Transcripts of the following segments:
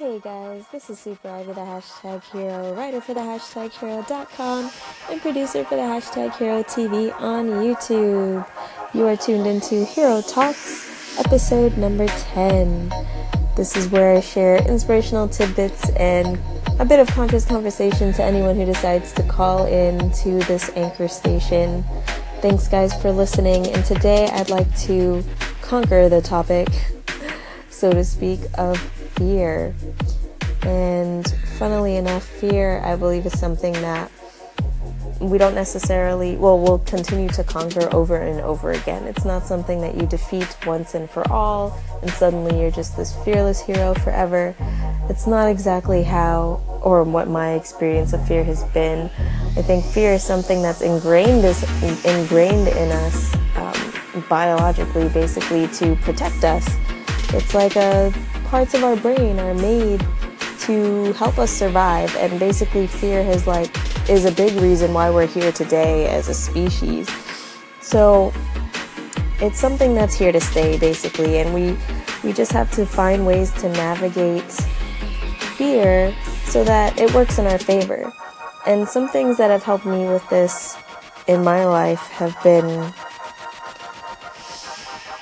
Hey guys, this is Super Ivy, the hashtag hero, writer for the hashtag hero.com, and producer for the hashtag hero TV on YouTube. You are tuned into Hero Talks, episode number 10. This is where I share inspirational tidbits and a bit of conscious conversation to anyone who decides to call in to this anchor station. Thanks, guys, for listening. And today I'd like to conquer the topic, so to speak, of fear. And funnily enough, fear, I believe, is something that we don't necessarily, well, we'll continue to conquer over and over again. It's not something that you defeat once and for all, and suddenly you're just this fearless hero forever. It's not exactly how or what my experience of fear has been. I think fear is something that's ingrained is ingrained in us um, biologically, basically to protect us. It's like a parts of our brain are made to help us survive and basically fear has like is a big reason why we're here today as a species. So it's something that's here to stay basically and we we just have to find ways to navigate fear so that it works in our favor. And some things that have helped me with this in my life have been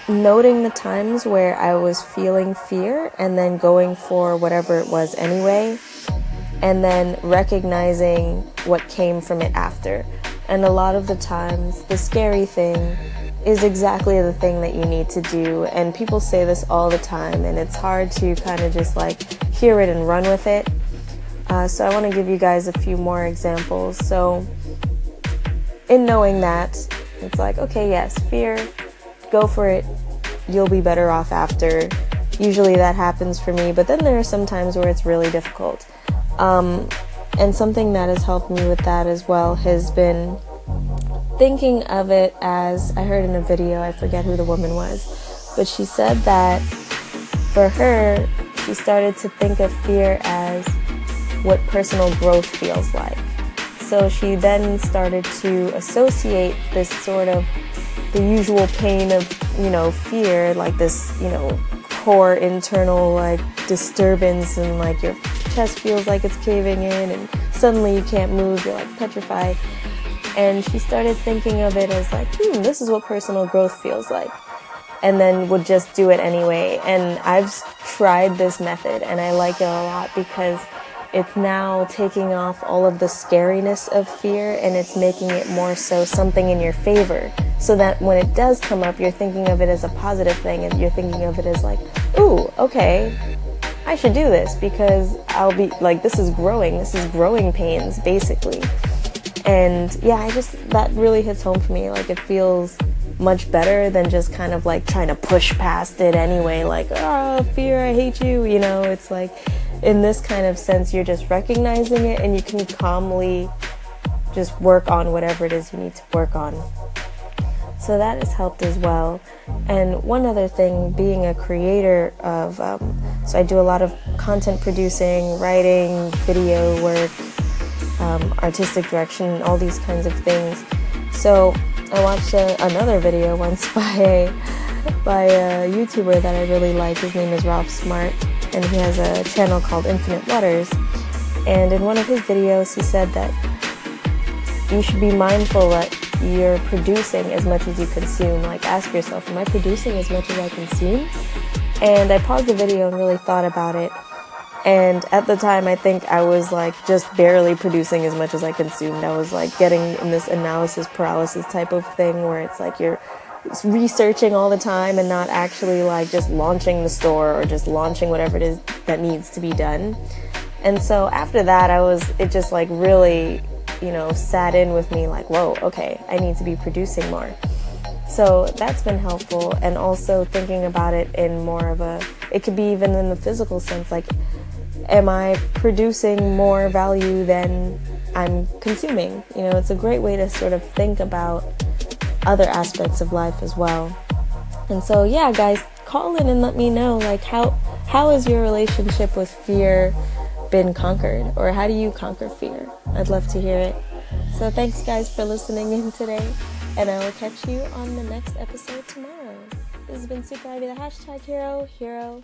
noting the times where I was feeling fear and then going for whatever it was anyway, and then recognizing what came from it after. And a lot of the times, the scary thing is exactly the thing that you need to do. And people say this all the time, and it's hard to kind of just like hear it and run with it. Uh, so I want to give you guys a few more examples. So, in knowing that, it's like, okay, yes, fear, go for it. You'll be better off after. Usually that happens for me, but then there are some times where it's really difficult. Um, and something that has helped me with that as well has been thinking of it as I heard in a video, I forget who the woman was, but she said that for her, she started to think of fear as what personal growth feels like. So she then started to associate this sort of the usual pain of, you know, fear, like this, you know, core internal like disturbance and like your chest feels like it's caving in and suddenly you can't move, you're like petrified. And she started thinking of it as like, hmm, this is what personal growth feels like. And then would just do it anyway. And I've tried this method and I like it a lot because it's now taking off all of the scariness of fear and it's making it more so something in your favor. So that when it does come up, you're thinking of it as a positive thing and you're thinking of it as like, ooh, okay, I should do this because I'll be like, this is growing. This is growing pains, basically. And yeah, I just, that really hits home for me. Like, it feels much better than just kind of like trying to push past it anyway. Like, oh, fear, I hate you. You know, it's like, in this kind of sense, you're just recognizing it and you can calmly just work on whatever it is you need to work on. So that has helped as well. And one other thing, being a creator of, um, so I do a lot of content producing, writing, video work, um, artistic direction, all these kinds of things. So I watched a, another video once by a, by a YouTuber that I really like. His name is Ralph Smart and he has a channel called Infinite Waters. And in one of his videos, he said that you should be mindful that you're producing as much as you consume. Like, ask yourself, am I producing as much as I consume? And I paused the video and really thought about it. And at the time, I think I was like just barely producing as much as I consumed. I was like getting in this analysis paralysis type of thing where it's like you're researching all the time and not actually like just launching the store or just launching whatever it is that needs to be done. And so after that, I was, it just like really, you know, sat in with me like, whoa, okay, I need to be producing more. So that's been helpful. And also thinking about it in more of a, it could be even in the physical sense, like, am I producing more value than I'm consuming? You know, it's a great way to sort of think about other aspects of life as well. And so, yeah, guys, call in and let me know like how how has your relationship with fear been conquered or how do you conquer fear? I'd love to hear it. So, thanks guys for listening in today, and I will catch you on the next episode tomorrow. This has been Super Ivy, the hashtag hero, hero